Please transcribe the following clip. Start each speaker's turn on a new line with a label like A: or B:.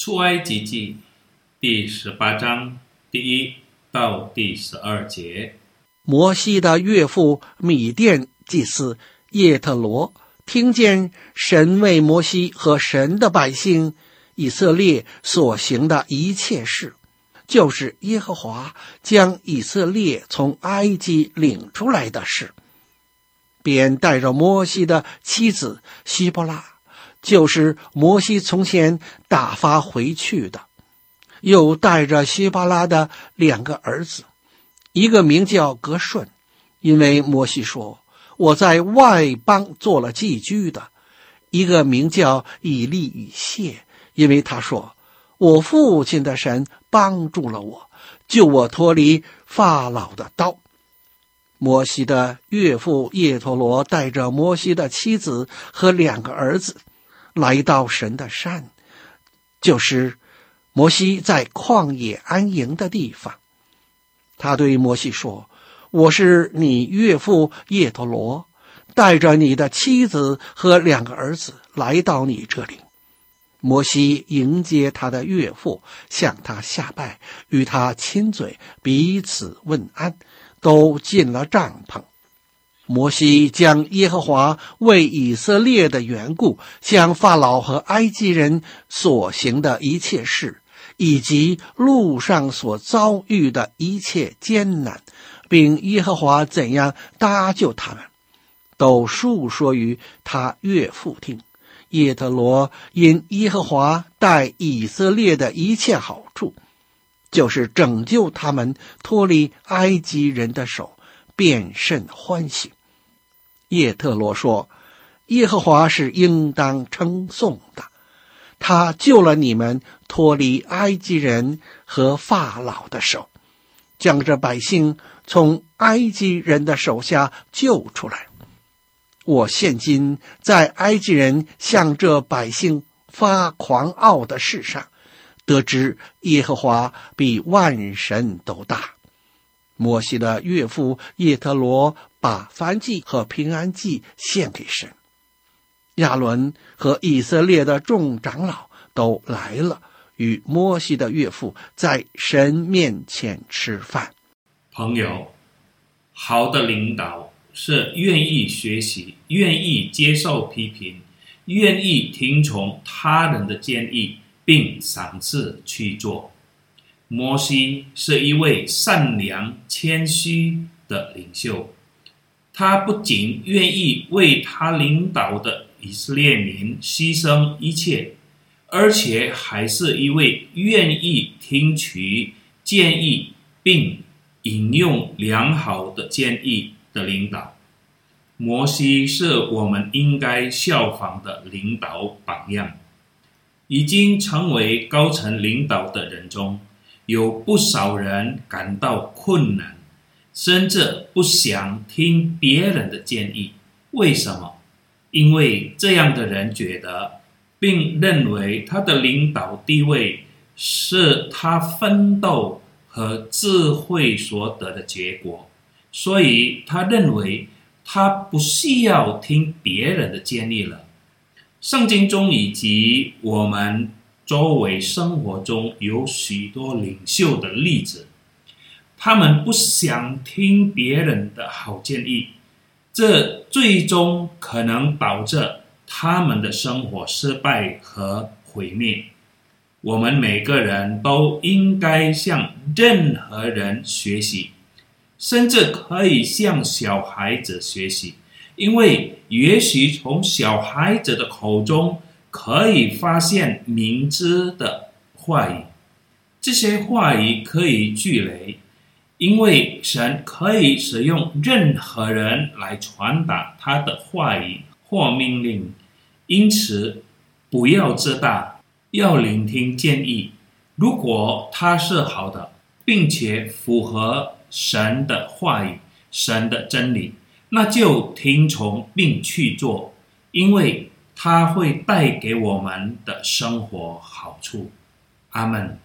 A: 出埃及记第十八章第一到第十二节。
B: 摩西的岳父米甸祭司叶特罗听见神为摩西和神的百姓以色列所行的一切事，就是耶和华将以色列从埃及领出来的事，便带着摩西的妻子希波拉，就是摩西从前打发回去的，又带着西巴拉的两个儿子。一个名叫革顺，因为摩西说：“我在外邦做了寄居的。”一个名叫以利以谢，因为他说：“我父亲的神帮助了我，救我脱离法老的刀。”摩西的岳父叶陀罗带着摩西的妻子和两个儿子，来到神的山，就是摩西在旷野安营的地方。他对摩西说：“我是你岳父叶陀罗，带着你的妻子和两个儿子来到你这里。”摩西迎接他的岳父，向他下拜，与他亲嘴，彼此问安，都进了帐篷。摩西将耶和华为以色列的缘故向法老和埃及人所行的一切事。以及路上所遭遇的一切艰难，并耶和华怎样搭救他们，都述说于他岳父听。叶特罗因耶和华待以色列的一切好处，就是拯救他们脱离埃及人的手，便甚欢喜。叶特罗说：“耶和华是应当称颂的。”他救了你们脱离埃及人和法老的手，将这百姓从埃及人的手下救出来。我现今在埃及人向这百姓发狂傲的事上，得知耶和华比万神都大。摩西的岳父叶特罗把燔祭和平安祭献给神。亚伦和以色列的众长老都来了，与摩西的岳父在神面前吃饭。
A: 朋友，好的领导是愿意学习、愿意接受批评、愿意听从他人的建议，并赏赐去做。摩西是一位善良、谦虚的领袖，他不仅愿意为他领导的以色列民牺牲一切，而且还是一位愿意听取建议并引用良好的建议的领导。摩西是我们应该效仿的领导榜样。已经成为高层领导的人中，有不少人感到困难，甚至不想听别人的建议。为什么？因为这样的人觉得，并认为他的领导地位是他奋斗和智慧所得的结果，所以他认为他不需要听别人的建议了。圣经中以及我们周围生活中有许多领袖的例子，他们不想听别人的好建议。这最终可能导致他们的生活失败和毁灭。我们每个人都应该向任何人学习，甚至可以向小孩子学习，因为也许从小孩子的口中可以发现明智的话语，这些话语可以聚雷。因为神可以使用任何人来传达他的话语或命令，因此不要自大，要聆听建议。如果他是好的，并且符合神的话语、神的真理，那就听从并去做，因为他会带给我们的生活好处。阿门。